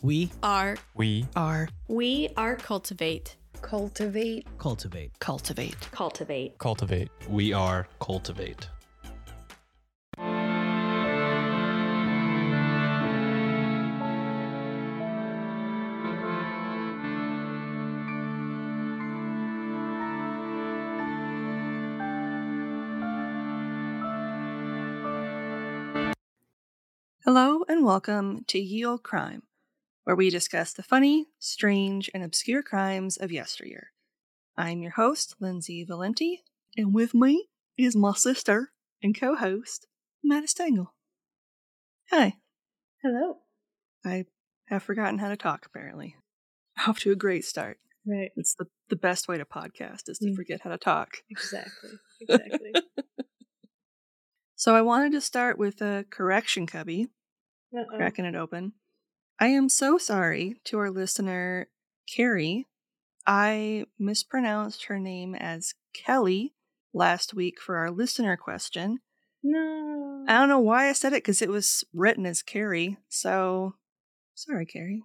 We are We are we are cultivate Cultivate. cultivate. cultivate Cultivate. cultivate. We are Cultivate. Hello and welcome to Ye Olde Crime, where we discuss the funny, strange, and obscure crimes of yesteryear. I'm your host, Lindsay Valenti, and with me is my sister and co-host, Matt Stengel. Hi. Hello. I have forgotten how to talk, apparently. Off to a great start. Right. It's the, the best way to podcast is to Mm. forget how to talk. Exactly. Exactly. So I wanted to start with a correction cubby, Uh-oh. cracking it open. I am so sorry to our listener, Carrie. I mispronounced her name as Kelly last week for our listener question. No. I don't know why I said it because it was written as Carrie. So sorry, Carrie.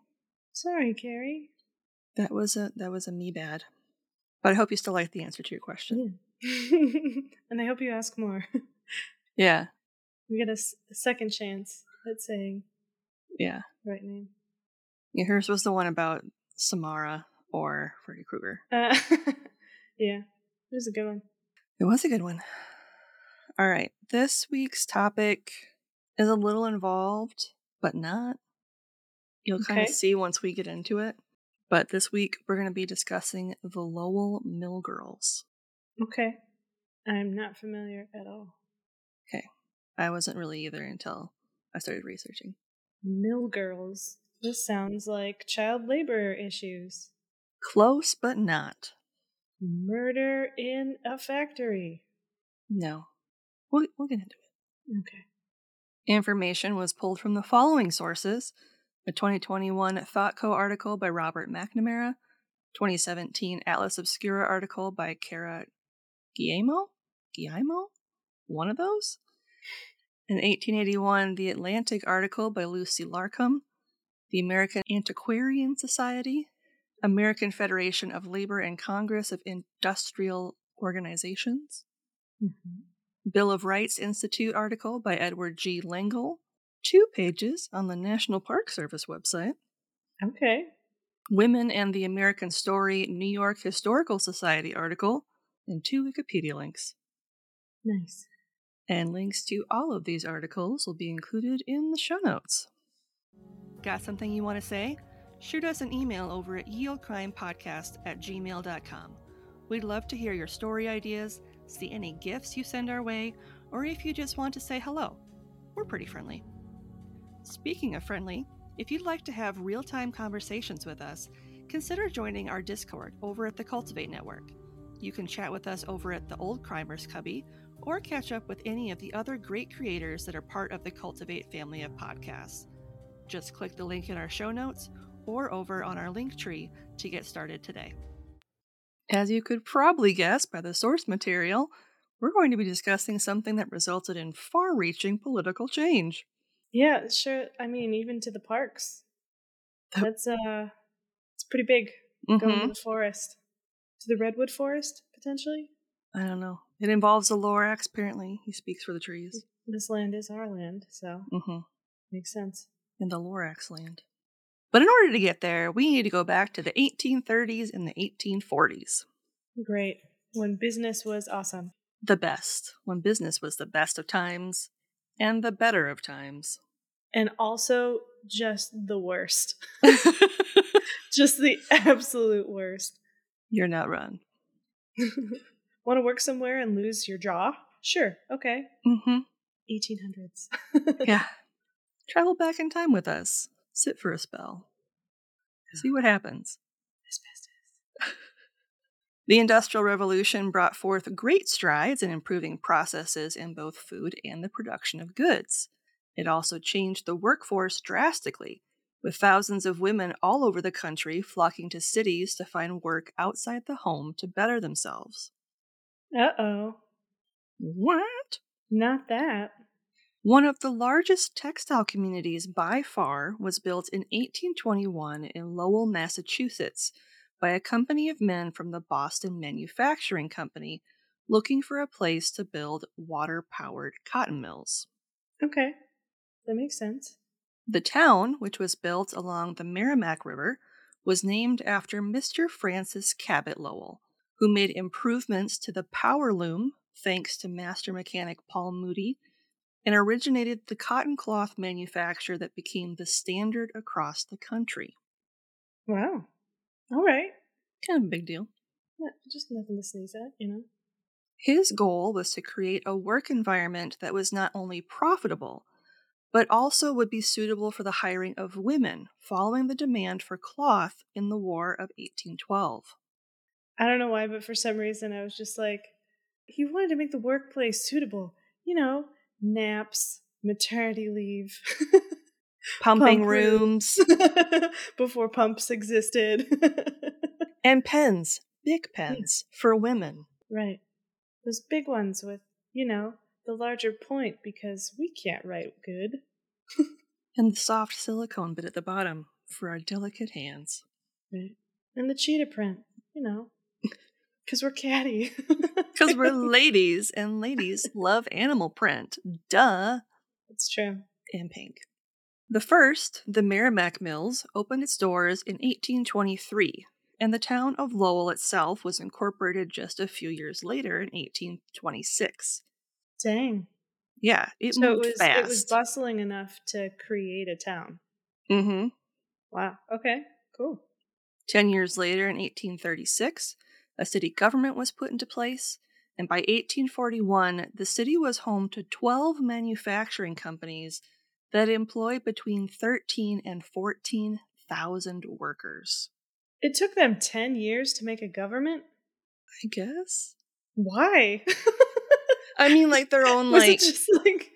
Sorry, Carrie. That was a that was a me bad. But I hope you still like the answer to your question. and I hope you ask more. Yeah, We get a, s- a second chance at saying yeah. Right name. yeah hers was the one about Samara or Freddy Krueger. Uh, yeah. It was a good one. It was a good one. All right. This week's topic is a little involved, but not. You'll kind of see once we get into it. But this week, we're going to be discussing the Lowell Mill Girls. Okay. I'm not familiar at all. Okay. I wasn't really either until I started researching. Mill girls. This sounds like child labor issues. Close, but not. Murder in a factory. No. We'll, we'll get into it. Okay. Information was pulled from the following sources a 2021 ThoughtCo article by Robert McNamara, 2017 Atlas Obscura article by Cara Guillermo? Guillermo? One of those? An 1881 The Atlantic article by Lucy Larcom, the American Antiquarian Society, American Federation of Labor and Congress of Industrial Organizations, mm-hmm. Bill of Rights Institute article by Edward G. Lengel, two pages on the National Park Service website, Okay. Women and the American Story New York Historical Society article, and two Wikipedia links. Nice. And links to all of these articles will be included in the show notes. Got something you want to say? Shoot us an email over at yeoldecrimepodcast at gmail.com. We'd love to hear your story ideas, see any gifts you send our way, or if you just want to say hello. We're pretty friendly. Speaking of friendly, if you'd like to have real time conversations with us, consider joining our Discord over at the Cultiv8 Network. You can chat with us over at the Olde Crimers Cubby or catch up with any of the other great creators that are part of the Cultiv8 family of podcasts. Just click the link in our show notes or over on our link tree to get started today. As you could probably guess by the source material, we're going to be discussing something that resulted in far reaching political change. Yeah, sure. I mean, even to the parks. That's uh, it's pretty big. Going to Mhm. the forest, to the redwood forest potentially. I don't know. It involves the Lorax, apparently. He speaks for the trees. This land is our land, so Mm-hmm. makes sense. In the Lorax land. But in order to get there, we need to go back to the 1830s and the 1840s. Great. When business was awesome. The best, when business was the best of times and the better of times. And also just the worst. just the absolute worst. You're not wrong. Want to work somewhere and lose your jaw? Sure. Okay. Mm-hmm. 1800s. Yeah. Travel back in time with us. Sit for a spell. See what happens. Asbestos. The Industrial Revolution brought forth great strides in improving processes in both food and the production of goods. It also changed the workforce drastically, with thousands of women all over the country flocking to cities to find work outside the home to better themselves. Uh oh. What? Not that. One of the largest textile communities by far was built in 1821 in Lowell, Massachusetts, by a company of men from the Boston Manufacturing Company looking for a place to build water powered cotton mills. Okay. That makes sense. The town, which was built along the Merrimack River, was named after Mr. Francis Cabot Lowell, who made improvements to the power loom thanks to master mechanic Paul Moody and originated the cotton cloth manufacture that became the standard across the country. Wow. All right. Kind of a big deal. Yeah, just nothing to sneeze at, you know? His goal was to create a work environment that was not only profitable, but also would be suitable for the hiring of women following the demand for cloth in the War of 1812. I don't know why, but for some reason I was just like, he wanted to make the workplace suitable. You know, naps, maternity leave, Pumping Pump rooms before pumps existed. and pens, big pens for women. right. Those big ones with, you know, the larger point because we can't write good. And the soft silicone bit at the bottom for our delicate hands. Right. And the cheetah print, you know, because we're catty. Because we're ladies, and ladies love animal print. Duh. It's true. And pink. The first, the Merrimack Mills, opened its doors in 1823, and the town of Lowell itself was incorporated just a few years later in 1826. Dang. Yeah, it so it moved was fast. it was bustling enough to create a town. mm-hmm. Wow. Okay. Cool. Ten years later, in 1836, a city government was put into place, and by 1841, the city was home to 12 manufacturing companies that employ between 13 and 14,000 workers. It took them 10 years to make a government? I guess. Why? I mean, like their own, was like. just like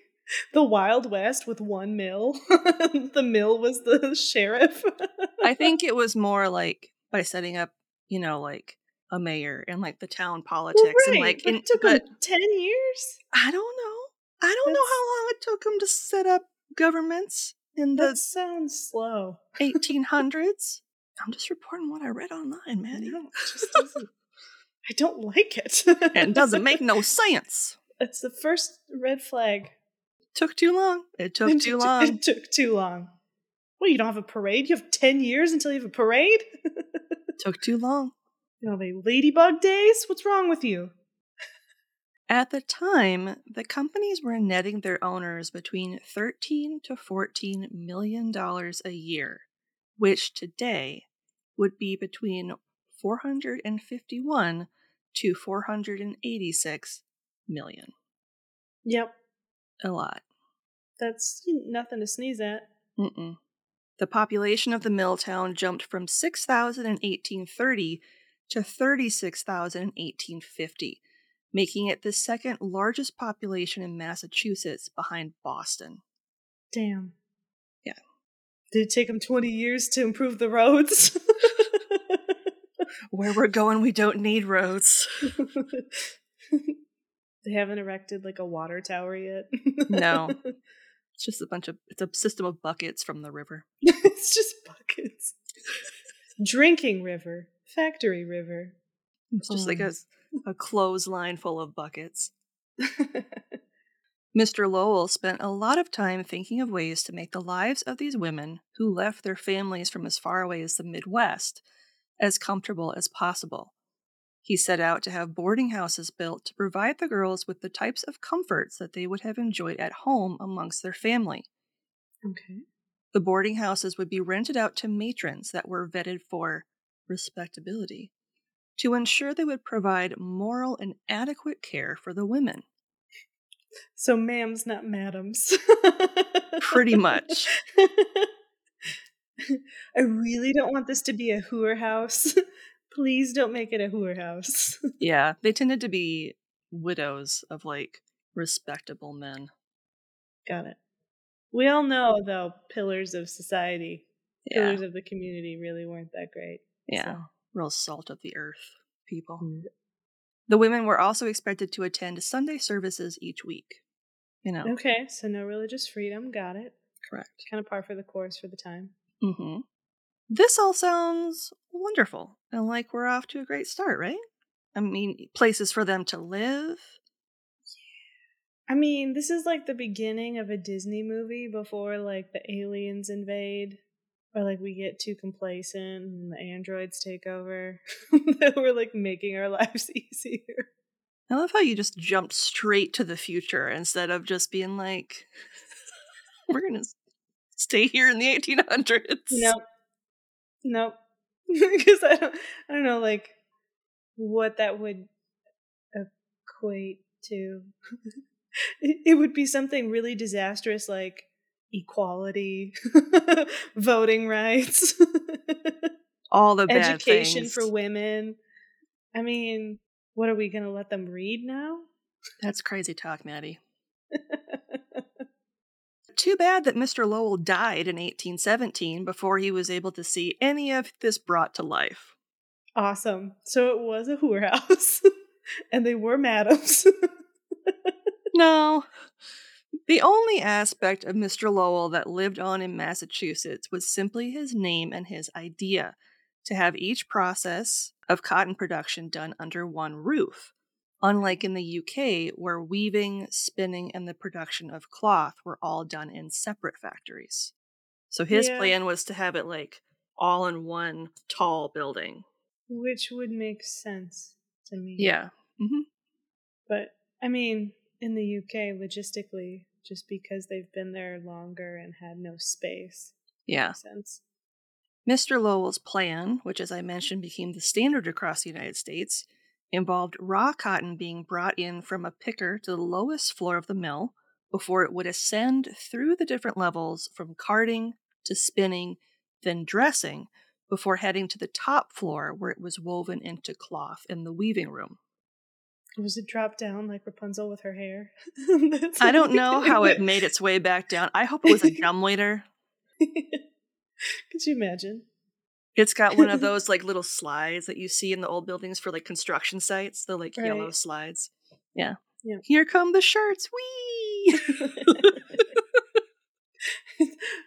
the Wild West with one mill? the mill was the sheriff. I think it was more like by setting up, you know, like a mayor and like the town politics Well, and like. but In, it took but them 10 years? I don't know. I don't know how long it took them to set up governments in the That sounds slow. 1800s. I'm just reporting what I read online, Maddie. No, just doesn't. I don't like it. and it doesn't make no sense. That's the first red flag. Took too long. It took It too long. It took too long. Well, you don't have a parade? You have 10 years until you have a parade? took too long. You know, the ladybug days? What's wrong with you? At the time, the companies were netting their owners between 13 to 14 million dollars a year, which today would be between 451 to 486 million. Yep. A lot. That's nothing to sneeze at. Mm-mm. The population of the mill town jumped from 6,000 in 1830 to 36,000 in 1850, making it the second largest population in Massachusetts behind Boston. Damn. Yeah. Did it take them 20 years to improve the roads? Where we're going, we don't need roads. they haven't erected like a water tower yet. No. It's just a bunch of, it's a system of buckets from the river. it's just buckets. Drinking river, factory river. It's just like Um. a, a clothesline full of buckets. Mr. Lowell spent a lot of time thinking of ways to make the lives of these women who left their families from as far away as the Midwest as comfortable as possible. He set out to have boarding houses built to provide the girls with the types of comforts that they would have enjoyed at home amongst their family. okay. The boarding houses would be rented out to matrons that were vetted for respectability to ensure they would provide moral and adequate care for the women. So, ma'ams, not madams. Pretty much. I really don't want this to be a hooer house. Please don't make it a hooer house. Yeah, they tended to be widows of like respectable men. Got it. We all know, though, pillars of society, Yeah. pillars of the community really weren't that great. Yeah. So- Real salt of the earth people. Mm. The women were also expected to attend Sunday services each week. You know, Okay, so no religious freedom. Got it. correct. Kind of par for the course for the time. Mm-hmm. This all sounds wonderful and like we're off to a great start, right? I mean, places for them to live. I mean, this is like the beginning of a Disney movie before like the aliens invade or like we get too complacent and the androids take over. that we're like making our lives easier. I love how you just jumped straight to the future instead of just being like, we're going to stay here in the 1800s. Nope. Nope. Because I don't, I don't know, like, what that would equate to. it would be something really disastrous, like equality, voting rights, All the education things. for women. I mean, what are we going to let them read now? That's crazy talk, Maddie. Too bad that Mr. Lowell died in 1817 before he was able to see any of this brought to life. awesome. So it was a whorehouse, and they were madams. No. The only aspect of Mr. Lowell that lived on in Massachusetts was simply his name and his idea to have each process of cotton production done under one roof, unlike in the UK, where weaving, spinning, and the production of cloth were all done in separate factories. So his Yeah. plan was to have it like all in one tall building. Which would make sense to me. Yeah. hmm But I mean, in the UK, logistically, just because they've been there longer and had no space, Yeah. sense. Mr. Lowell's plan, which as I mentioned became the standard across the United States, involved raw cotton being brought in from a picker to the lowest floor of the mill before it would ascend through the different levels from carding to spinning, then dressing, before heading to the top floor where it was woven into cloth in the weaving room. Was it dropped down like Rapunzel with her hair? I don't know how it made its way back down. I hope it was a dumbwaiter. Could you imagine? It's got one of those like little slides that you see in the old buildings for like construction sites, the like yellow slides. Yeah. Yeah. Here come the shirts. Whee!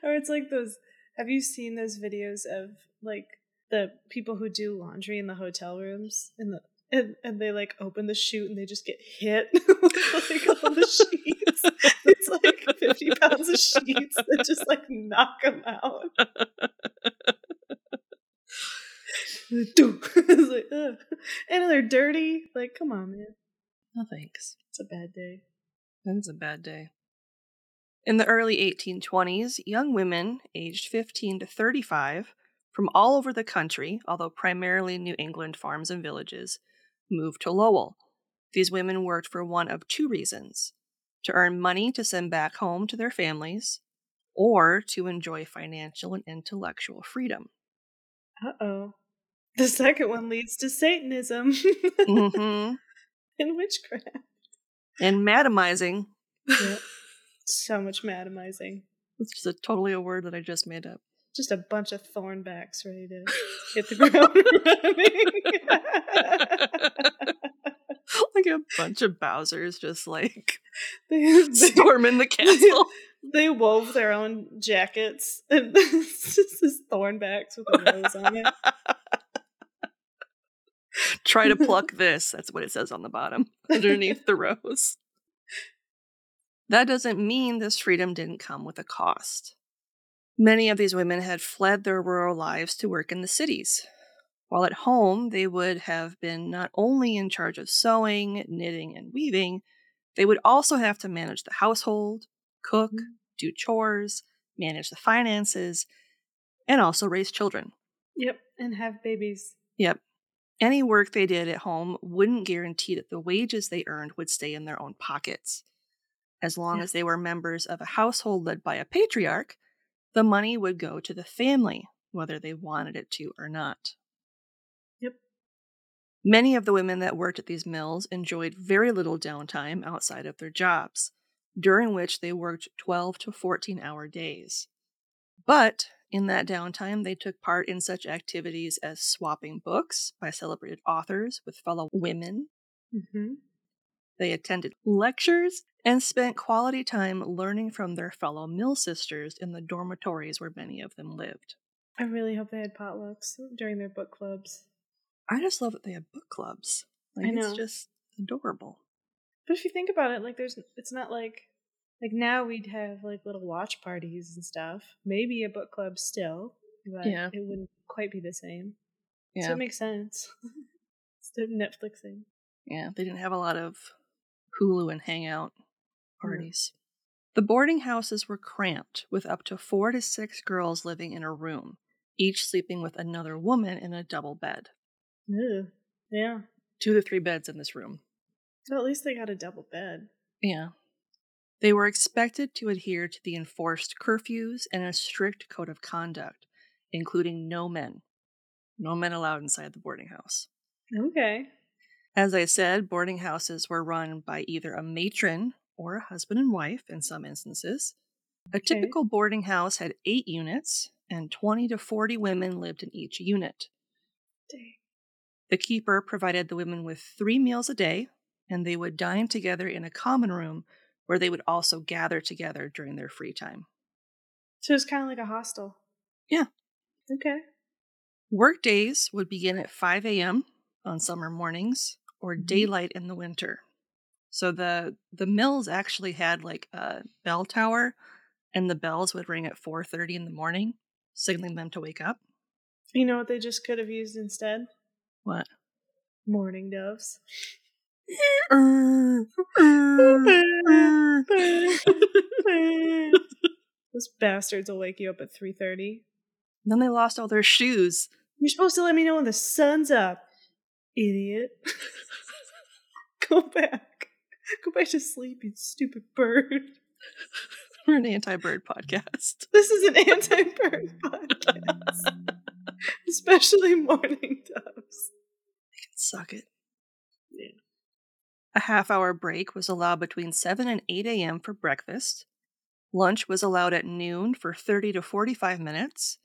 or it's like those have you seen those videos of like the people who do laundry in the hotel rooms in the and, and they like open the chute and they just get hit with like all the sheets. It's like 50 pounds of sheets that just like knock them out. it's like, ugh. And they're dirty. Like, come on, man. no thanks. It's a bad day. Is a bad day. In the early 1820s, young women aged 15 to 35 from all over the country, although primarily New England farms and villages, moved to Lowell. These women worked for one of two reasons to earn money to send back home to their families, or to enjoy financial and intellectual freedom. Uh oh. The second one leads to Satanism hmm and witchcraft. And madamizing, Yep. so much madamizing. which just a totally a word that I just made up. Just a bunch of thornbacks ready to hit the ground running. like a bunch of Bowsers just like they, they, storming the castle. they wove their own jackets and it's just thornbacks with a rose on it. Try to pluck this. That's what it says on the bottom, underneath the rose. That doesn't mean this freedom didn't come with a cost. Many of these women had fled their rural lives to work in the cities. While at home, they would have been not only in charge of sewing, knitting, and weaving, they would also have to manage the household, cook, mm-hmm. do chores, manage the finances, and also raise children. Yep, and have babies. Yep. Any work they did at home wouldn't guarantee that the wages they earned would stay in their own pockets. As long Yeah. as they were members of a household led by a patriarch, the money would go to the family, whether they wanted it to or not. Many of the women that worked at these mills enjoyed very little downtime outside of their jobs, during which they worked 12 to 14 hour days. But in that downtime, they took part in such activities as swapping books by celebrated authors with fellow women. Mm-hmm. They attended lectures and spent quality time learning from their fellow mill sisters in the dormitories where many of them lived. I really hope they had potlucks during their book clubs. I just love that they have book clubs. Like, I It's just adorable. But if you think about it, like there's it's not like like now we'd have like little watch parties and stuff. Maybe a book club still, but Yeah. it wouldn't quite be the same. Yeah. So it makes sense. Instead of Netflixing. Yeah, they didn't have a lot of Hulu and hangout parties. The boarding houses were cramped, with up to four to six girls living in a room, each sleeping with another woman in a double bed. Ew. Yeah. Two to three beds in this room. Well, at least they got a double bed. Yeah. They were expected to adhere to the enforced curfews and a strict code of conduct, including no men. No men allowed inside the boarding house. Okay. As I said, boarding houses were run by either a matron or a husband and wife in some instances. A Okay. typical boarding house had eight units, and 20 to 40 women lived in each unit. Dang. The keeper provided the women with three meals a day, and they would dine together in a common room where they would also gather together during their free time. So it's kind of like a hostel. Yeah. Okay. Work days would begin at 5 a.m. on summer mornings or Mhm. daylight in the winter. So the the mills actually had like a bell tower and the bells would ring at 4:30 in the morning, signaling them to wake up. You know what they just could have used instead? What? Mourning doves. Those bastards will wake you up at 3.30. then they lost all their shoes. You're supposed to let me know when the sun's up, idiot. Go back. Go back to sleep, you stupid bird. We're an anti-bird podcast. This is an anti-bird podcast. Especially mourning doves. They can suck it. Yeah. A half hour break was allowed between 7 and 8 a.m. for breakfast. Lunch was allowed at noon for 30 to 45 minutes.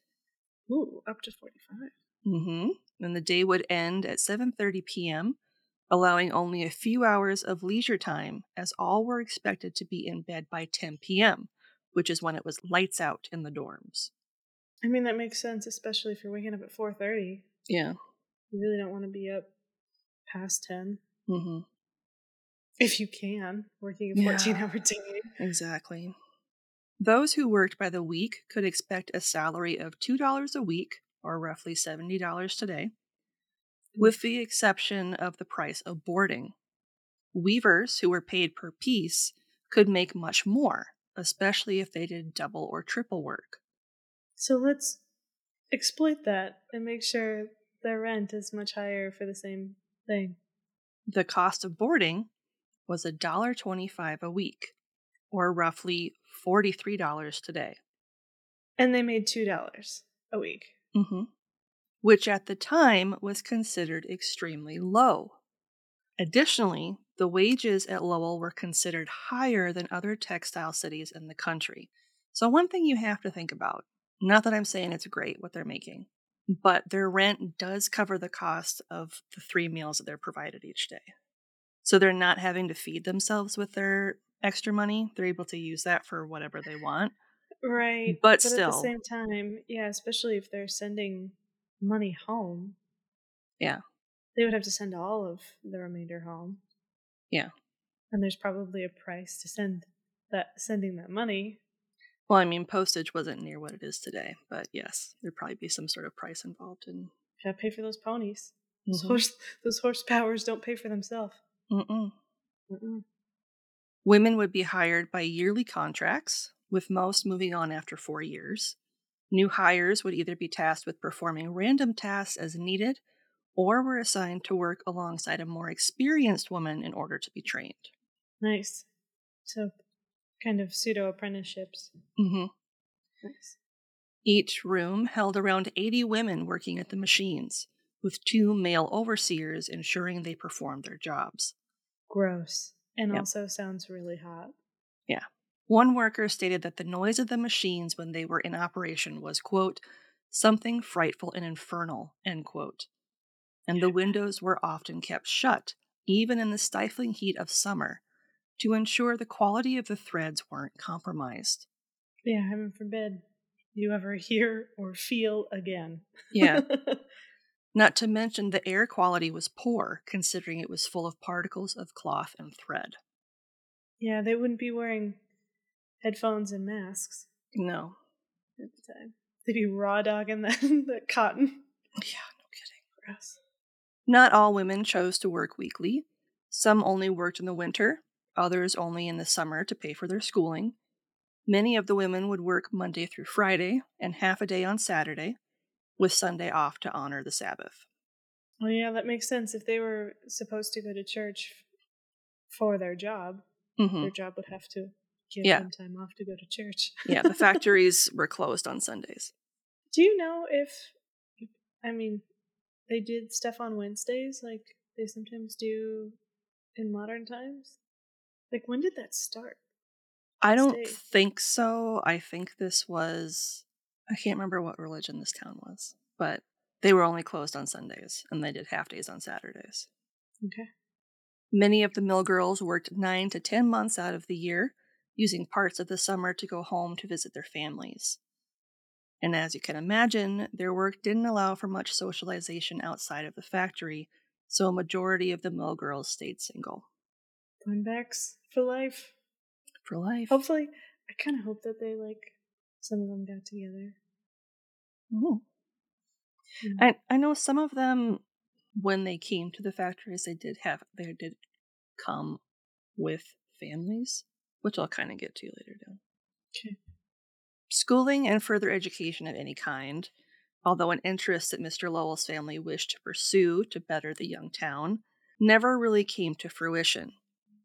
Ooh, up to 45. Mm-hmm. And the day would end at 7:30 p.m., allowing only a few hours of leisure time, as all were expected to be in bed by 10 p.m., which is when it was lights out in the dorms. I mean, that makes sense, especially if you're waking up at 4.30. Yeah. You really don't want to be up past 10. Mm-hmm. If you can, working a Yeah. 14 hour day. Exactly. Those who worked by the week could expect a salary of $2 a week, or roughly $70 today, with the exception of the price of boarding. Weavers who were paid per piece could make much more, especially if they did double or triple work. So let's exploit that and make sure their rent is much higher for the same thing. The cost of boarding was $1.25 a week, or roughly $43 today. And they made $2 a week. hmm Which at the time was considered extremely low. Additionally, the wages at Lowell were considered higher than other textile cities in the country. So, one thing you have to think about not that I'm saying it's great what they're making, but their rent does cover the cost of the three meals that they're provided each day. So, they're not having to feed themselves with their extra money. They're able to use that for whatever they want. Right. But at the still. same time, yeah, especially if they're sending money home. Yeah. They would have to send all of the remainder home. Yeah. And there's probably a price to send that sending that money. Well, I mean, postage wasn't near what it is today, but yes, there'd probably be some sort of price involved And in. Gotta pay for those ponies. Those, Mhm. horse, those horsepowers don't pay for themselves. Mm-mm. Mm-mm. Women would be hired by yearly contracts, with most moving on after four years. New hires would either be tasked with performing random tasks as needed, or were assigned to work alongside a more experienced woman in order to be trained. Nice. So, kind of pseudo apprenticeships. Mm-hmm. Nice. Each room held around 80 women working at the machines, with two male overseers ensuring they performed their jobs. Gross. And Yep. also sounds really hot. Yeah. One worker stated that the noise of the machines when they were in operation was, quote, something frightful and infernal, end quote. And the windows were often kept shut, even in the stifling heat of summer, to ensure the quality of the threads weren't compromised. Yeah, heaven forbid you ever hear or feel again. Yeah. Not to mention the air quality was poor, considering it was full of particles of cloth and thread. yeah, they wouldn't be wearing headphones and masks No. at the time. They'd be raw dogging that, that cotton. Yeah, no kidding. Gross. Not all women chose to work weekly. Some only worked in the winter, others only in the summer to pay for their schooling. Many of the women would work Monday through Friday and half a day on Saturday, with Sunday off to honor the Sabbath. Well, yeah, that makes sense. If they were supposed to go to church for their job, hmm their job would have to give Yeah. them time off to go to church. Yeah, the factories were closed on Sundays. Do you know if, I mean, they did stuff on Wednesdays like they sometimes do in modern times? Like, when did that start? I don't think so. I think this was, I can't remember what religion this town was, but they were only closed on Sundays and they did half days on Saturdays. Okay. Many of the mill girls worked nine to ten months out of the year, using parts of the summer to go home to visit their families. And as you can imagine, their work didn't allow for much socialization outside of the factory, so a majority of the mill girls stayed single. Funbacks for life. For life. Hopefully, I kind of hope that they, like, some of them got together. Ooh. Mm. I I know some of them when they came to the factories they did have they did come with families, which I'll kind of get to later down. Okay. Schooling and further education of any kind, although an interest that Mr. Lowell's family wished to pursue to better the young town, never really came to fruition.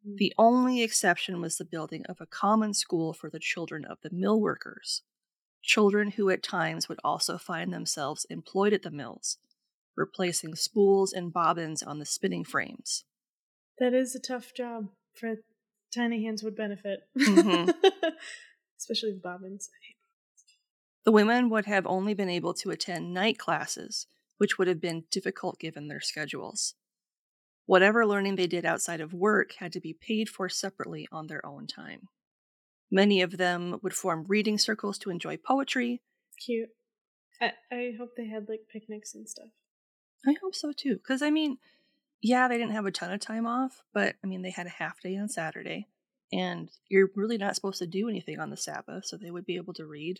The only exception was the building of a common school for the children of the mill workers, children who at times would also find themselves employed at the mills, replacing spools and bobbins on the spinning frames. That is a tough job for tiny hands would benefit. Mhm. Especially the bobbins. The women would have only been able to attend night classes, which would have been difficult given their schedules. Whatever learning they did outside of work had to be paid for separately on their own time. Many of them would form reading circles to enjoy poetry. Cute. I, I hope they had like picnics and stuff. I hope so too, because I mean, yeah, they didn't have a ton of time off, but I mean, they had a half day on Saturday, and you're really not supposed to do anything on the Sabbath, so they would be able to read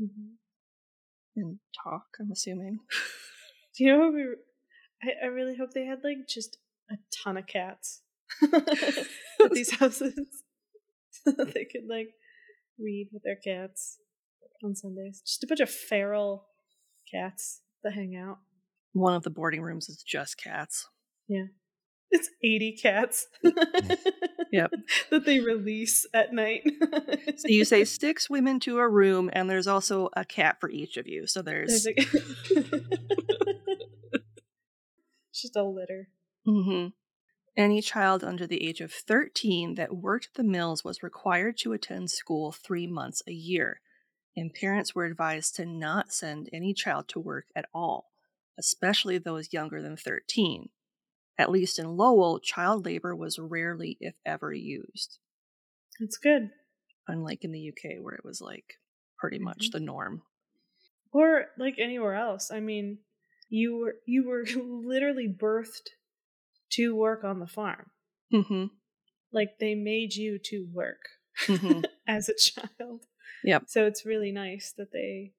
Mm-hmm. and talk, I'm assuming. Do you know what we? I, I really hope they had like just a ton of cats at these houses, so that they could like read with their cats on Sundays. Just a bunch of feral cats that hang out. One of the boarding rooms is just cats. Yeah. It's eighty cats. Yep. that they release at night. So you say six women to a room, and there's also a cat for each of you. So there's. There's a- just a litter. Mm-hmm. Any child under the age of 13 that worked at the mills was required to attend school three months a year, and parents were advised to not send any child to work at all, especially those younger than 13. At least in Lowell, child labor was rarely, if ever, used, It's good. unlike in the UK where it was like pretty much Mhm. the norm. Or like anywhere else. I mean, you were you were literally birthed to work on the farm. hmm Like they made you to work hmm as a child. Yep. So it's really nice that they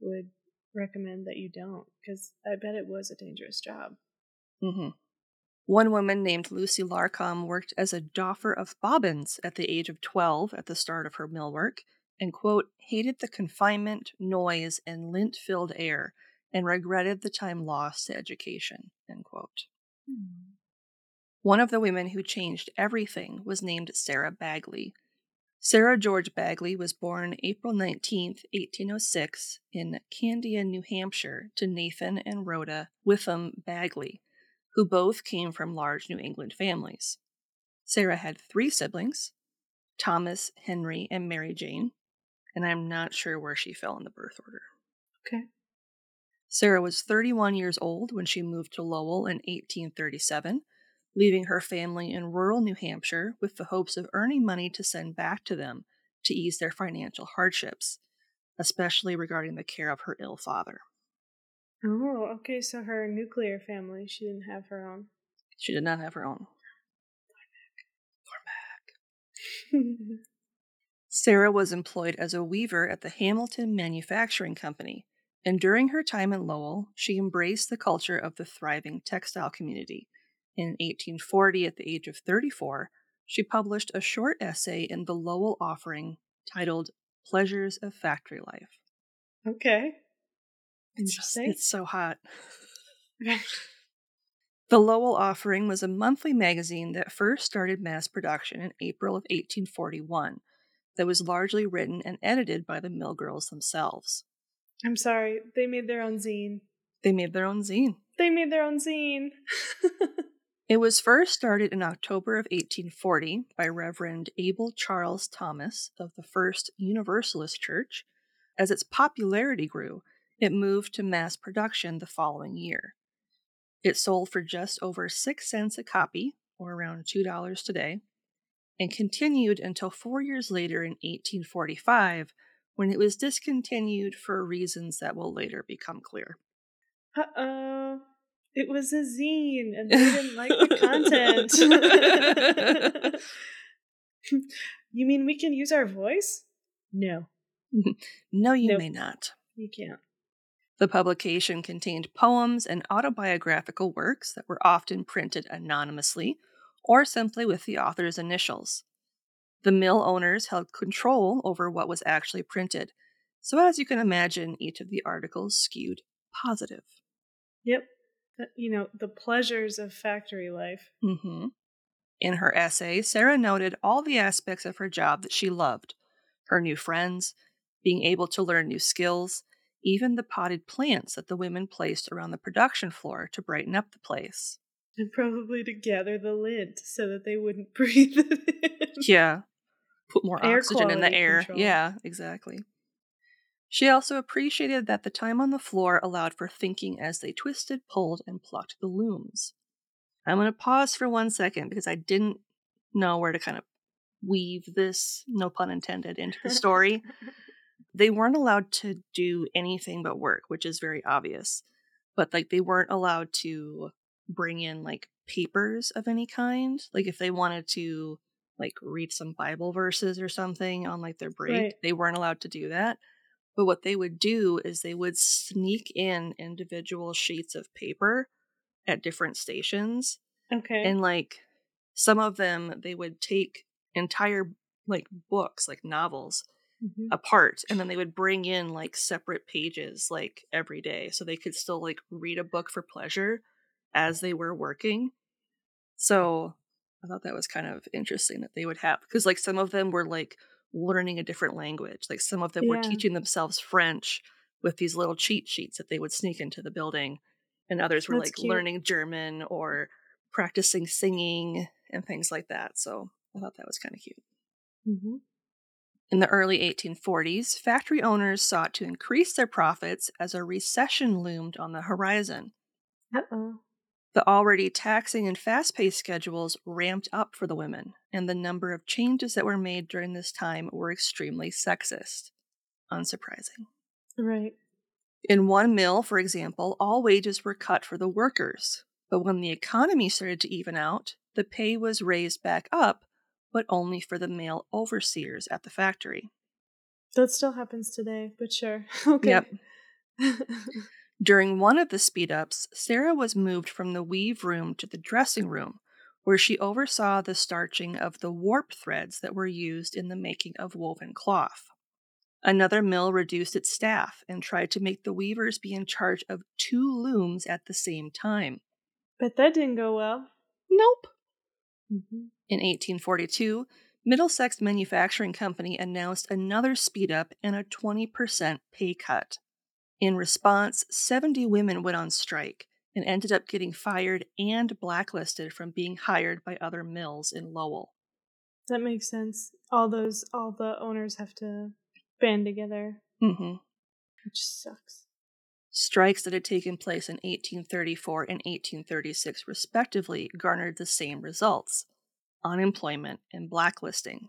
would recommend that you don't because I bet it was a dangerous job. hmm One woman named Lucy Larcom worked as a doffer of bobbins at the age of 12 at the start of her mill work and, quote, hated the confinement, noise, and lint filled air and regretted the time lost to education, end quote. Hmm. One of the women who changed everything was named Sarah Bagley. Sarah George Bagley was born April 19, 1806, in Candia, New Hampshire, to Nathan and Rhoda Witham Bagley, who both came from large New England families. Sarah had three siblings Thomas, Henry, and Mary Jane, and I'm not sure where she fell in the birth order. Okay. Sarah was 31 years old when she moved to Lowell in 1837, leaving her family in rural New Hampshire with the hopes of earning money to send back to them to ease their financial hardships, especially regarding the care of her ill father. Oh, okay. So her nuclear family, she didn't have her own. She did not have her own. Sarah was employed as a weaver at the Hamilton Manufacturing Company, and during her time in Lowell, she embraced the culture of the thriving textile community. In 1840, at the age of 34, she published a short essay in the Lowell Offering titled Pleasures of Factory Life. okay. It's just, Interesting. it's so hot. The Lowell Offering was a monthly magazine that first started mass production in April of 1841, that was largely written and edited by the mill girls themselves. I'm sorry. They made their own zine. They made their own zine. They made their own zine. It was first started in October of 1840 by Reverend Abel Charles Thomas of the First Universalist Church. As its popularity grew, it moved to mass production the following year. It sold for just over 6 cents a copy, or around $2 today, and continued until four years later in 1845 when it was discontinued for reasons that will later become clear. uh oh. It was a zine and they didn't like the content. you mean we can use our voice? No, No, you Nope. may not. you can't. The publication contained poems and autobiographical works that were often printed anonymously or simply with the author's initials. The mill owners held control over what was actually printed, so as you can imagine, each of the articles skewed positive. Yep. You know, the pleasures of factory life. Mm-hmm. In her essay, Sarah noted all the aspects of her job that she loved her new friends, being able to learn new skills, even the potted plants that the women placed around the production floor to brighten up the place. And probably to gather the lint so that they wouldn't breathe it in. Yeah. Put more Air oxygen in the air. control. Yeah, exactly. She also appreciated that the time on the floor allowed for thinking as they twisted, pulled, and plucked the looms. I'm going to pause for one second because I didn't know where to kind of weave this, no pun intended, into the story. they weren't allowed to do anything but work, which is very obvious. But like they weren't allowed to bring in like papers of any kind. Like if they wanted to like read some Bible verses or something on like their break, Right. they weren't allowed to do that. But what they would do is they would sneak in individual sheets of paper at different stations okay. and like some of them they would take entire like books like novels Mhm. apart and then they would bring in like separate pages like every day so they could still like read a book for pleasure as they were working so i thought that was kind of interesting that they would have because like some of them were like learning a different language like some of them were teaching themselves french with these little cheat sheets that they would sneak into the building and others were That's like cute. learning german or practicing singing and things like that so i thought that was kind of cute Mhm. in the early 1840s, factory owners sought to increase their profits as a recession loomed on the horizon. Uh-oh. The already taxing and fast paced schedules ramped up for the women, and the number of changes that were made during this time were extremely sexist. Unsurprising. Right. In one mill, for example, all wages were cut for the workers, but when the economy started to even out, the pay was raised back up, but only for the male overseers at the factory. That still happens today, but sure. Okay. Yep. During one of the speed ups, Sarah was moved from the weave room to the dressing room, where she oversaw the starching of the warp threads that were used in the making of woven cloth. Another mill reduced its staff and tried to make the weavers be in charge of two looms at the same time. but that didn't go well. Nope. Mm-hmm. In 1842, Middlesex Manufacturing Company announced another speed up and a 20% pay cut. In response, 70 women went on strike and ended up getting fired and blacklisted from being hired by other mills in Lowell. That makes sense. All those, all the owners have to band together, Mm-hmm. which sucks. Strikes that had taken place in 1834 and 1836, respectively, garnered the same results unemployment and blacklisting.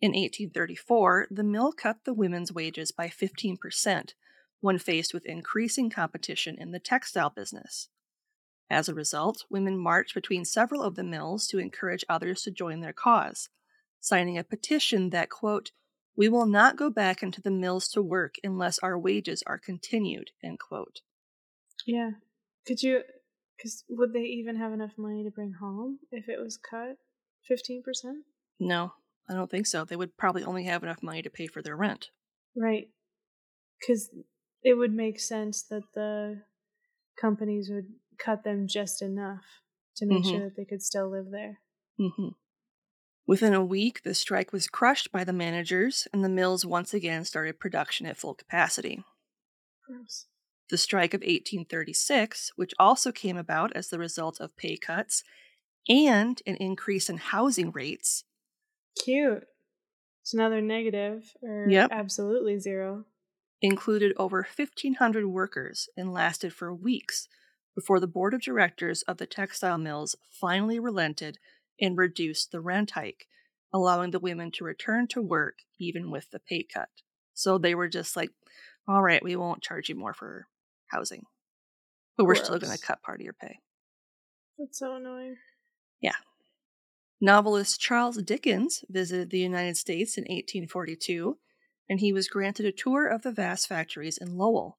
In 1834, the mill cut the women's wages by 15% when faced with increasing competition in the textile business. As a result, women marched between several of the mills to encourage others to join their cause, signing a petition that, quote, we will not go back into the mills to work unless our wages are continued, end quote. Yeah. Could you, because would they even have enough money to bring home if it was cut 15%? No, I don't think so. They would probably only have enough money to pay for their rent. Right. Because it would make sense that the companies would cut them just enough to make Mhm. sure that they could still live there. Mm-hmm. Within a week, the strike was crushed by the managers, and the mills once again started production at full capacity. Gross. The strike of 1836, which also came about as the result of pay cuts and an increase in housing rates, Cute. It's another negative or Yep. absolutely zero. Included over 1,500 workers and lasted for weeks before the board of directors of the textile mills finally relented and reduced the rent hike, allowing the women to return to work even with the pay cut. So they were just like, all right, we won't charge you more for housing, but we're still going to cut part of your pay. That's so annoying. Yeah. Novelist Charles Dickens visited the United States in 1842, and he was granted a tour of the vast factories in Lowell.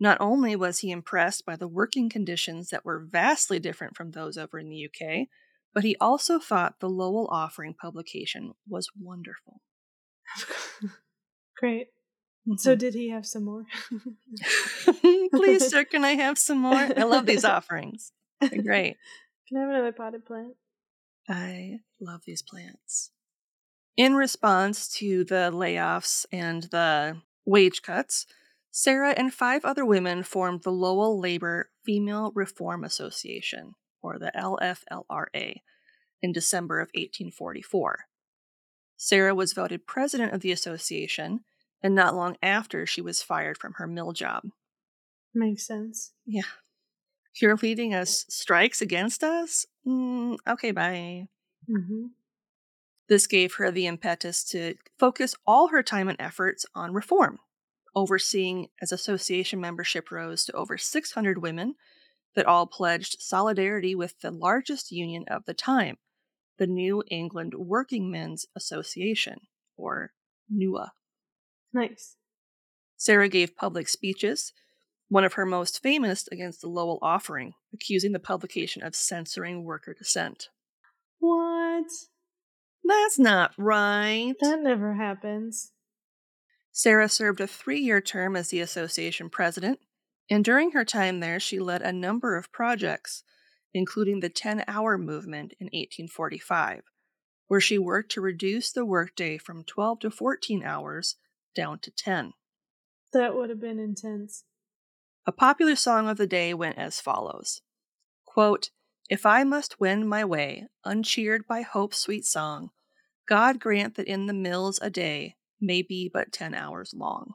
Not only was he impressed by the working conditions that were vastly different from those over in the UK, but he also thought the Lowell Offering publication was wonderful. Great. So Mhm. did he have some more? Please, sir, can I have some more? I love these offerings. They're great. Can I have another potted plant? I love these plants. In response to the layoffs and the wage cuts, Sarah and five other women formed the Lowell Labor Female Reform Association, or the LFLRA, in December of 1844. Sarah was voted president of the association, and not long after she was fired from her mill job. Makes sense. Yeah. You're leading us strikes against us? Mm, okay, bye. Mm-hmm. This gave her the impetus to focus all her time and efforts on reform, overseeing as association membership rose to over 600 women that all pledged solidarity with the largest union of the time, the New England Working Men's Association, or NUA. Nice. Sarah gave public speeches, one of her most famous against the Lowell Offering, accusing the publication of censoring worker dissent. What? That's not right. That never happens. Sarah served a three year term as the association president, and during her time there, she led a number of projects, including the 10 hour movement in 1845, where she worked to reduce the workday from 12 to 14 hours down to 10. That would have been intense. A popular song of the day went as follows quote, If I must wend my way, uncheered by hope's sweet song, God grant that in the mills a day may be but ten hours long.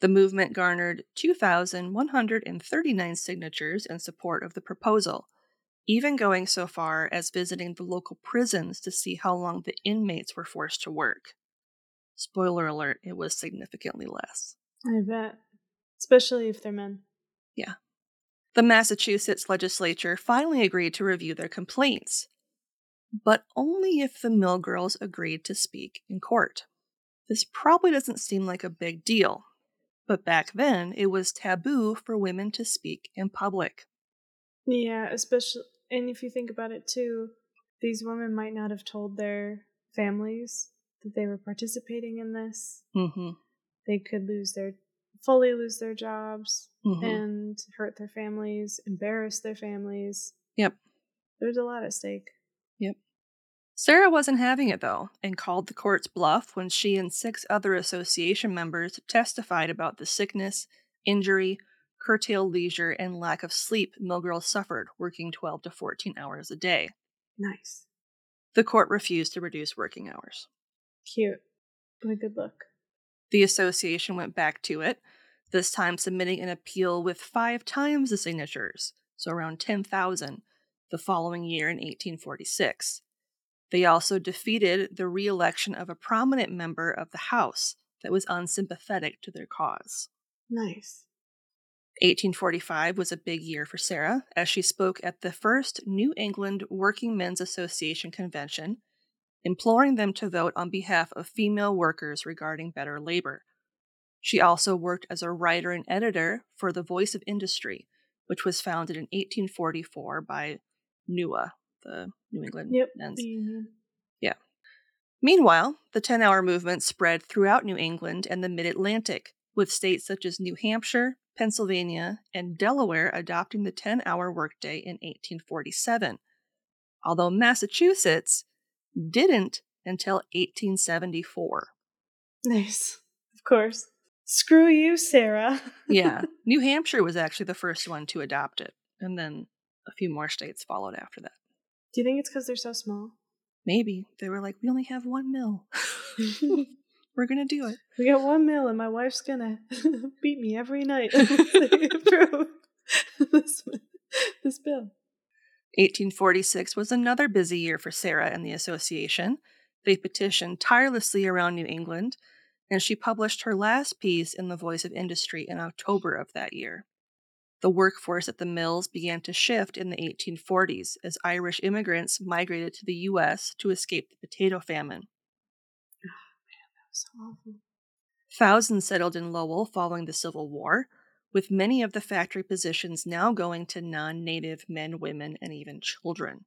The movement garnered 2,139 signatures in support of the proposal, even going so far as visiting the local prisons to see how long the inmates were forced to work. Spoiler alert, it was significantly less. I bet. Especially if they're men. The Massachusetts legislature finally agreed to review their complaints, but only if the mill girls agreed to speak in court. This probably doesn't seem like a big deal, but back then it was taboo for women to speak in public. Yeah, especially, and if you think about it too, these women might not have told their families that they were participating in this. Mm-hmm. They could lose their, fully lose their jobs Mm-hmm. and hurt their families, embarrass their families. Yep. There's a lot at stake. Yep. Sarah wasn't having it though, and called the court's bluff when she and six other association members testified about the sickness, injury, curtailed leisure, and lack of sleep mill girls suffered working 12 to 14 hours a day. Nice. The court refused to reduce working hours. Cute. What a good look. The association went back to it, this time submitting an appeal with five times the signatures, so around 10,000, the following year in 1846. They also defeated the re election of a prominent member of the House that was unsympathetic to their cause. Nice. 1845 was a big year for Sarah as she spoke at the first New England Working Men's Association convention, imploring them to vote on behalf of female workers regarding better labor. She also worked as a writer and editor for The Voice of Industry, which was founded in 1844 by NUA, the New England Yep. Men's. the uh, union. Meanwhile, the 10 hour movement spread throughout New England and the mid Atlantic, with states such as New Hampshire, Pennsylvania, and Delaware adopting the 10 hour workday in 1847, although Massachusetts didn't until 1874. Nice. Of course. Screw you, Sarah. Yeah, New Hampshire was actually the first one to adopt it, and then a few more states followed after that. Do you think it's because they're so small? Maybe they were like, we only have one mill. We're going to do it. We got one mill, and my wife's gonna beat me every night this, this bill. 1846 was another busy year for Sarah and the association. They petitioned tirelessly around New England, and she published her last piece in the Voice of Industry in October of that year. The workforce at the mills began to shift in the 1840s as Irish immigrants migrated to the U.S. to escape the potato famine. Oh, man, that was So awful. Thousands settled in Lowell following the Civil War, with many of the factory positions now going to non native men, women, and even children.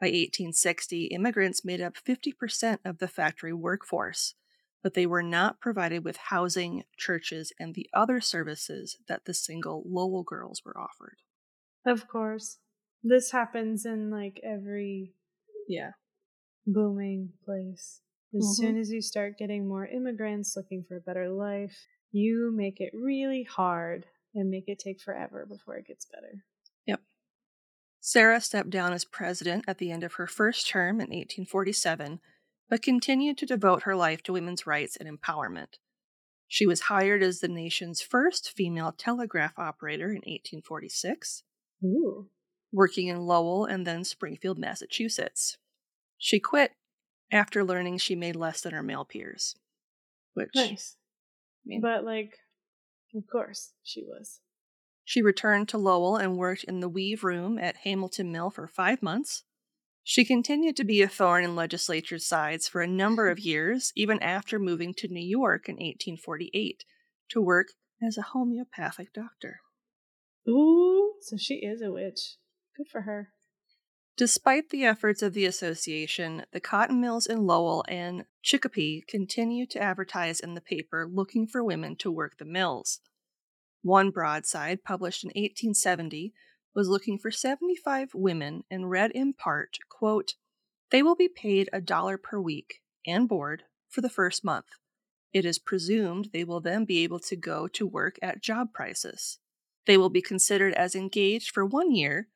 By 1860, immigrants made up 50% of the factory workforce, but they were not provided with housing, churches, and the other services that the single Lowell girls were offered. Of course. This happens in like every Yeah. booming place. As Mhm. soon as you start getting more immigrants looking for a better life, you make it really hard and make it take forever before it gets better. Yep. Sarah stepped down as president at the end of her first term in 1847, but continued to devote her life to women's rights and empowerment. She was hired as the nation's first female telegraph operator in 1846, Ooh. working in Lowell and then Springfield, Massachusetts. She quit after learning she made less than her male peers, which Nice. I mean, But like of course she was. She returned to Lowell and worked in the weave room at Hamilton Mill for five months. She continued to be a thorn in legislature's sides for a number of mm-hmm. years, even after moving to New York in 1848 to work as a homeopathic doctor. Ooh, so she is a witch. Good for her. Despite the efforts of the association, the cotton mills in Lowell and Chicopee continued to advertise in the paper looking for women to work the mills. One broadside, published in 1870, was looking for 75 women and read in part, quote, They will be paid a dollar per week and board for the first month. It is presumed they will then be able to go to work at job prices. They will be considered as engaged for one year,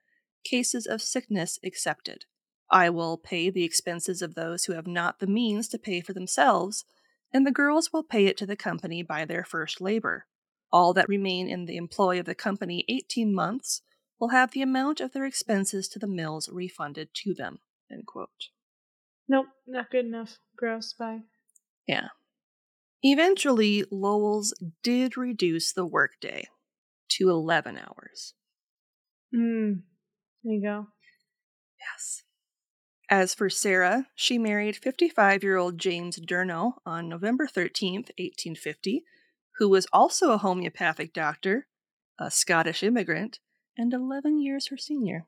cases of sickness accepted. I will pay the expenses of those who have not the means to pay for themselves, and the girls will pay it to the company by their first labor. All that remain in the employ of the company 18 months will have the amount of their expenses to the mills refunded to them. End quote. Nope, not good enough. Gross. Bye. Yeah. Eventually, Lowell's did reduce the workday to 11 hours. Mm. There you go. Yes. As for Sarah, she married 55 year old James Durno on November 13th, 1850, who was also a homeopathic doctor, a Scottish immigrant, and 11 years her senior.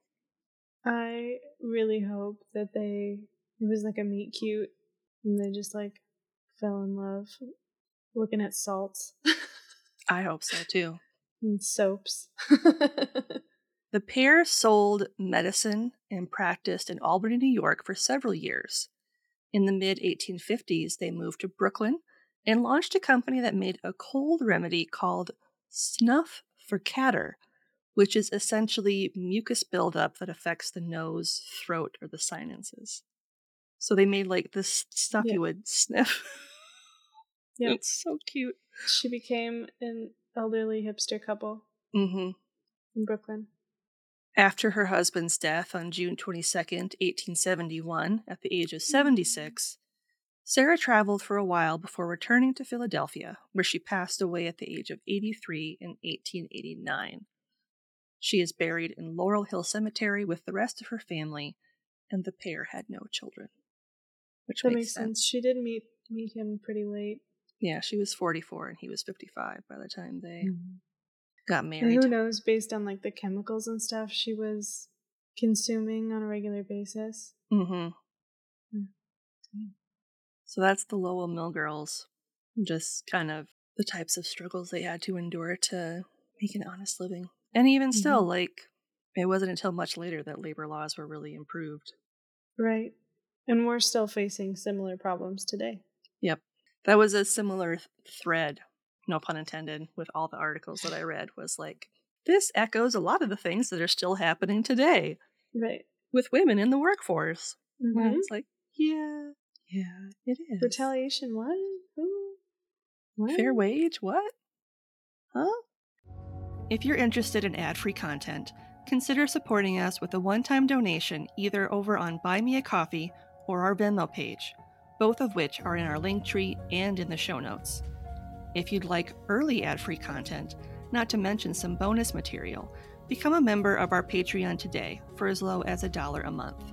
I really hope that they it was like a meet cute and they just like fell in love looking at salts I hope so too. and soaps. The pair sold medicine and practiced in Albany, New York for several years. In the mid 1850s, they moved to Brooklyn and launched a company that made a cold remedy called Snuff for Catarrh, which is essentially mucus buildup that affects the nose, throat, or the sinuses. So they made like this stuff Yeah. you would sniff. Yeah. It's so cute. she became an elderly hipster couple Mm-hmm. in Brooklyn. After her husband's death on June 22nd, 1871, at the age of 76, Sarah traveled for a while before returning to Philadelphia, where she passed away at the age of 83 in 1889. She is buried in Laurel Hill Cemetery with the rest of her family, and the pair had no children. Which That makes, makes sense. She did meet meet him pretty late. Yeah, she was 44 and he was 55 by the time they got And married. who knows, based on like the chemicals and stuff she was consuming on a regular basis. Mm-hmm. Mm. So that's the Lowell Mill girls. Just kind of the types of struggles they had to endure to make an honest living. And even still, Mhm. like, it wasn't until much later that labor laws were really improved. Right. And we're still facing similar problems today. Yep. That was a similar th- thread, no pun intended, with all the articles that I read was like, this echoes a lot of the things that are still happening today Right. with women in the workforce. Mhm. it's like, yeah, yeah, it is. Retaliation, what? Who? What? Fair wage? What? Huh? If you're interested in ad free content, consider supporting us with a one time donation either over on Buy Me a Coffee or our Venmo page, both of which are in our link tree and in the show notes. If you'd like early ad free content, not to mention some bonus material, become a member of our Patreon today for as low as a dollar a month.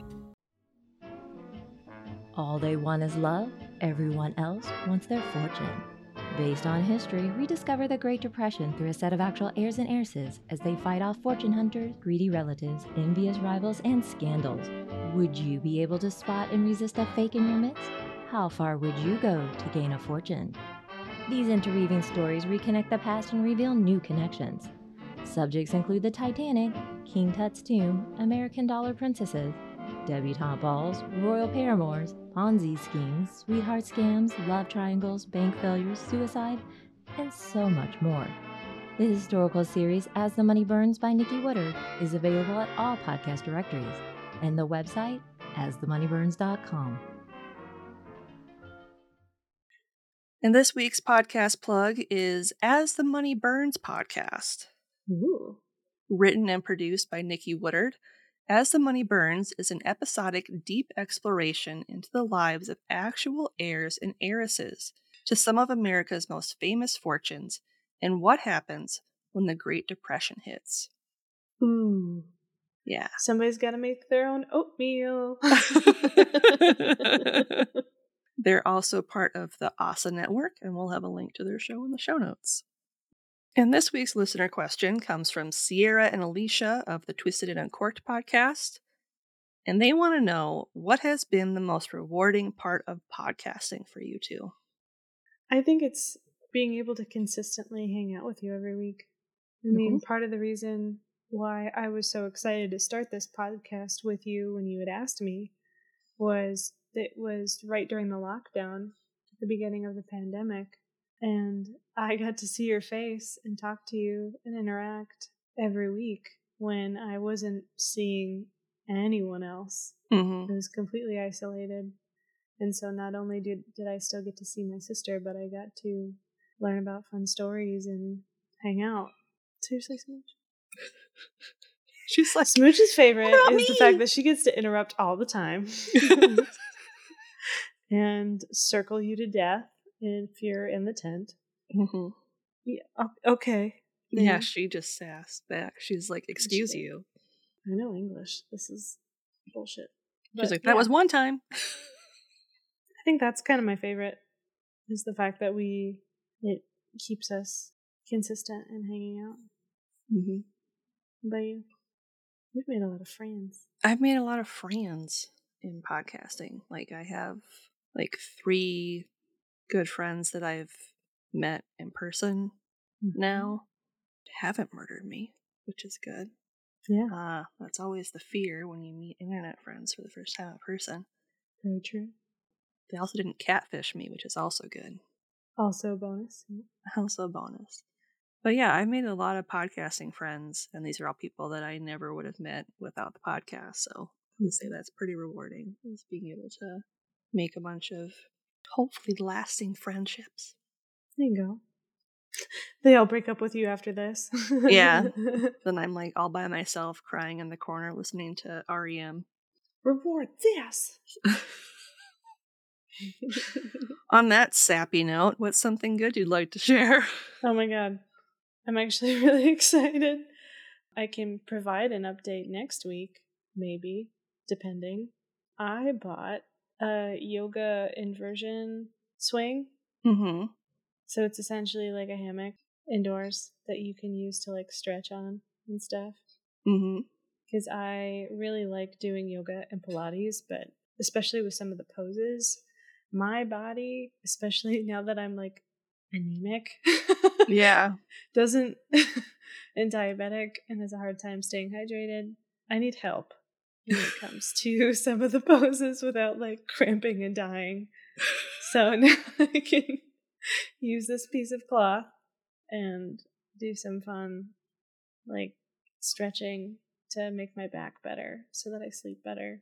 All they want is love, everyone else wants their fortune. Based on history, rediscover the Great Depression through a set of actual heirs and heiresses as they fight off fortune hunters, greedy relatives, envious rivals, and scandals. Would you be able to spot and resist a fake in your midst? How far would you go to gain a fortune? These interweaving stories reconnect the past and reveal new connections. Subjects include the Titanic, King Tut's tomb, American dollar princesses, debutante balls, royal paramours, Ponzi schemes, sweetheart scams, love triangles, bank failures, suicide, and so much more. The historical series As the Money Burns by Nikki Woodard is available at all podcast directories and the website asthemoneyburns.com. And this week's podcast plug is As the Money Burns podcast. Ooh. Written and produced by Nikki Woodard, As the Money Burns is an episodic, deep exploration into the lives of actual heirs and heiresses to some of America's most famous fortunes and what happens when the Great Depression hits. Ooh. Yeah. Somebody's got to make their own oatmeal. They're also part of the OSSA network, and we'll have a link to their show in the show notes. And this week's listener question comes from Sierra and Alicia of the Twisted and Uncorked podcast. And they want to know what has been the most rewarding part of podcasting for you two. I think it's being able to consistently hang out with you every week. I mean, Mm-hmm. part of the reason why I was so excited to start this podcast with you when you had asked me was that it was right during the lockdown the beginning of the pandemic. And I got to see your face and talk to you and interact every week when I wasn't seeing anyone else. Mm-hmm. I was completely isolated. And so not only did, did I still get to see my sister, but I got to learn about fun stories and hang out. Seriously, Smooch? She's like, Smooch's favorite is the fact that she gets to interrupt all the time and circle you to death if you're in the tent. hmm Yeah, okay. yeah, Mhm. she just sassed back. She's like, excuse you. I know English. This is bullshit. She's like, that yeah. was one time. I think that's kind of my favorite is the fact that we it keeps us consistent and hanging out. Mm-hmm. But you, we've made a lot of friends. I've made a lot of friends in podcasting. Like I have like three good friends that I've met in person now. Haven't murdered me, which is good. Yeah, Uh, that's always the fear when you meet internet friends for the first time in person. very true. They also didn't catfish me, which is also good. Also a bonus. Also a bonus. But yeah, I've made a lot of podcasting friends, and these are all people that I never would have met without the podcast. So I would say that's pretty rewarding, is being able to make a bunch of hopefully lasting friendships. There you go. They all break up with you after this. Yeah. Then I'm like all by myself crying in the corner listening to REM. Reward this. On that sappy note, what's something good you'd like to share? Oh my god. I'm actually really excited. I can provide an update next week, maybe, depending. I bought a yoga inversion swing. Mm-hmm. So it's essentially like a hammock indoors that you can use to like stretch on and stuff. Mm-hmm. Because I really like doing yoga and Pilates, but especially with some of the poses, my body, especially now that I'm like anemic, Yeah. doesn't and diabetic and has a hard time staying hydrated. I need help when it comes to some of the poses without like cramping and dying. So now I can use this piece of cloth and do some fun like stretching to make my back better so that I sleep better.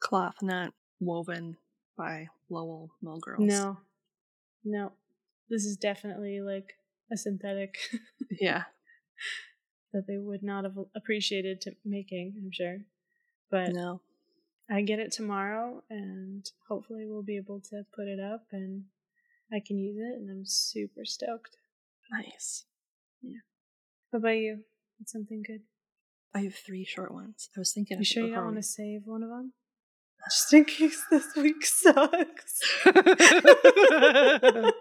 Cloth not woven by Lowell Mill Girls. No. No. This is definitely like a synthetic Yeah. that they would not have appreciated to making, I'm sure. But No. I get it tomorrow and hopefully we'll be able to put it up and I can use it and I'm super stoked. Nice. Yeah. What about you? What's something good? I have three short ones. I was thinking. You of sure you don't um, want to save one of them? Just in case this week sucks.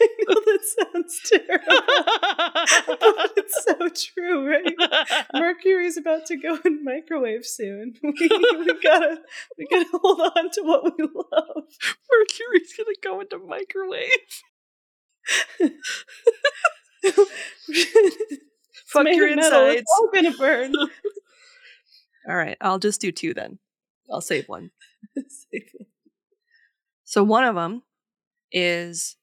Know oh, that sounds terrible, but it's so true, right? Mercury's about to go in microwave soon. We, we gotta we gotta hold on to what we love. Mercury's gonna go into microwave. Fuck your insides. It's all gonna burn. All right, I'll just do two then. I'll save one. So one of them is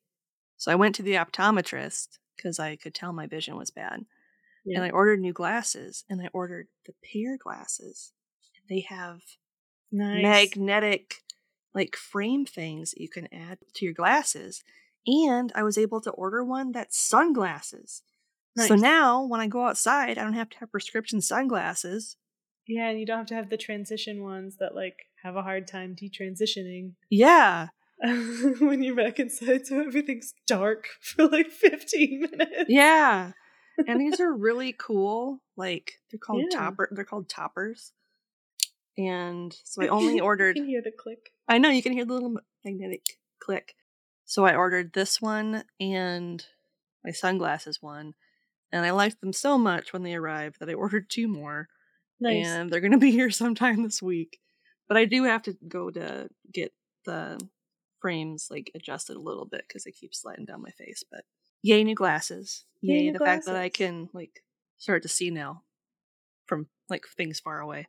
so I went to the optometrist because I could tell my vision was bad, Yeah. and I ordered new glasses, and I ordered the pair glasses. They have nice. magnetic like frame things that you can add to your glasses, and I was able to order one that's sunglasses. So now when I go outside, I don't have to have prescription sunglasses. Yeah, and you don't have to have the transition ones that like have a hard time detransitioning Yeah, when you're back inside, so everything's dark for like 15 minutes. yeah. and these are really cool. Like they're called Yeah. topper. They're called toppers. And so I only You ordered. can hear the click. I know you can hear the little magnetic click. So I ordered this one and my sunglasses one, and I liked them so much when they arrived that I ordered two more, Nice. and they're gonna be here sometime this week. But I do have to go to get the frames like adjusted a little bit because they keep sliding down my face. But yay, new glasses! Yay, Yay, new the fact that I can like start to see now from like things far away.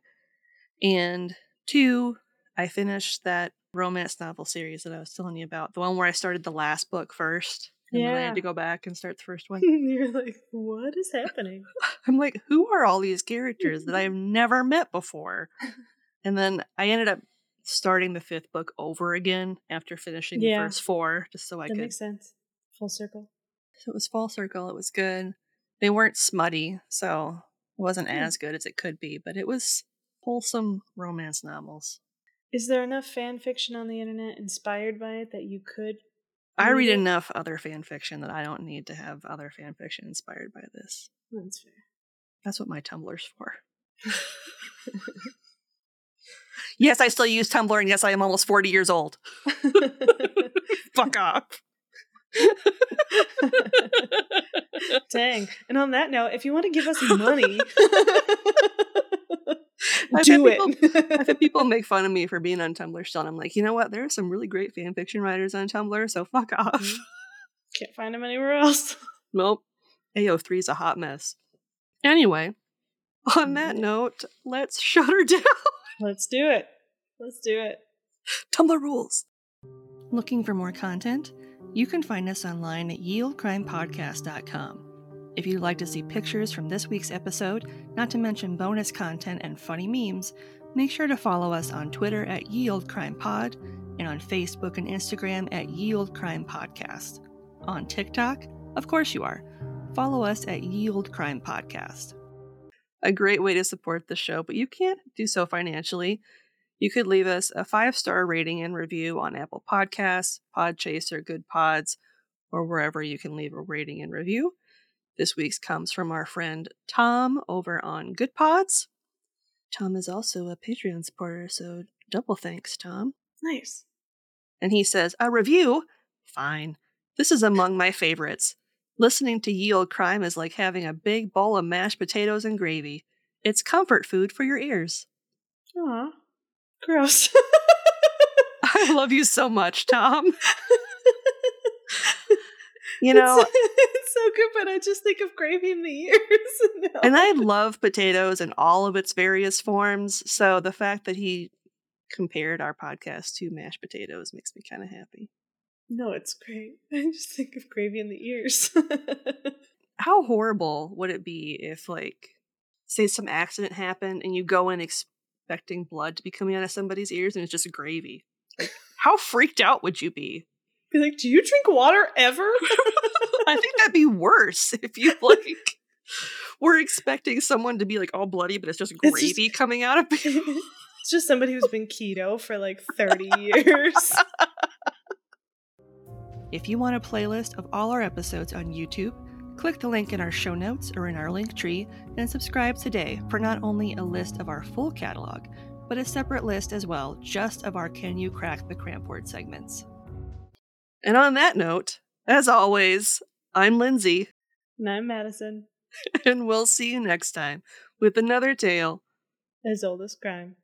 And two, I finished that romance novel series that I was telling you about, the one where I started the last book first. And then I had to go back and start the first one. you're like, what is happening? I'm like, who are all these characters that I've never met before? And then I ended up starting the fifth book over again after finishing Yeah. the first four, just so I that could. makes sense. Full circle. So it was full circle. It was good. They weren't smutty, so it wasn't Hmm. as good as it could be, but it was wholesome romance novels. Is there enough fan fiction on the internet inspired by it that you could? I read it? enough other fan fiction that I don't need to have other fan fiction inspired by this. That's fair. That's what my Tumblr's for. yes, I still use Tumblr, and yes, I am almost 40 years old. Fuck off. Dang. And on that note, if you want to give us money, do it. I've had people make fun of me for being on Tumblr still, and I'm like, you know what? There are some really great fan fiction writers on Tumblr, so fuck off. Mhm. Can't find them anywhere else. Nope. AO3 is a hot mess. Anyway, on that note, let's shut her down. Let's do it. Let's do it. Tumblr rules. Looking for more content? You can find us online at yeoldecrimepodcast.com. If you'd like to see pictures from this week's episode, not to mention bonus content and funny memes, make sure to follow us on Twitter at YeOldeCrimePod and on Facebook and Instagram at YeOldeCrimePodcast. On TikTok, Of course you are. Follow us at Ye Olde Crime Podcast. A great way to support the show, but you can't do so financially. You could leave us a five star rating and review on Apple Podcasts, Podchaser, Goodpods, or wherever you can leave a rating and review. This week's comes from our friend Tom over on Goodpods. Tom is also a Patreon supporter, so double thanks, Tom. Nice. And he says, A review? Fine. This is among my favorites. Listening to Ye Olde Crime is like having a big bowl of mashed potatoes and gravy. It's comfort food for your ears. Aw. Gross. I love you so much, Tom. You know, it's, it's so good, but I just think of gravy in the ears. No. and I love potatoes in all of its various forms. So the fact that he compared our podcast to mashed potatoes makes me kind of happy. No, it's great. I just think of gravy in the ears. How horrible would it be if, like, say some accident happened and you go in expecting blood to be coming out of somebody's ears and it's just gravy? Like, how freaked out would you be? be like, do you drink water ever? I think that'd be worse if you like were expecting someone to be like all bloody, but it's just It's gravy coming out of people. it's just somebody who's been keto for like 30 years. If you want a playlist of all our episodes on YouTube, click the link in our show notes or in our link tree and subscribe today for not only a list of our full catalog, but a separate list as well, just of our Can You Crack the Cramp Word segments. And on that note, as always, I'm Lindsay, and I'm Madison, and we'll see you next time with another tale as old as crime.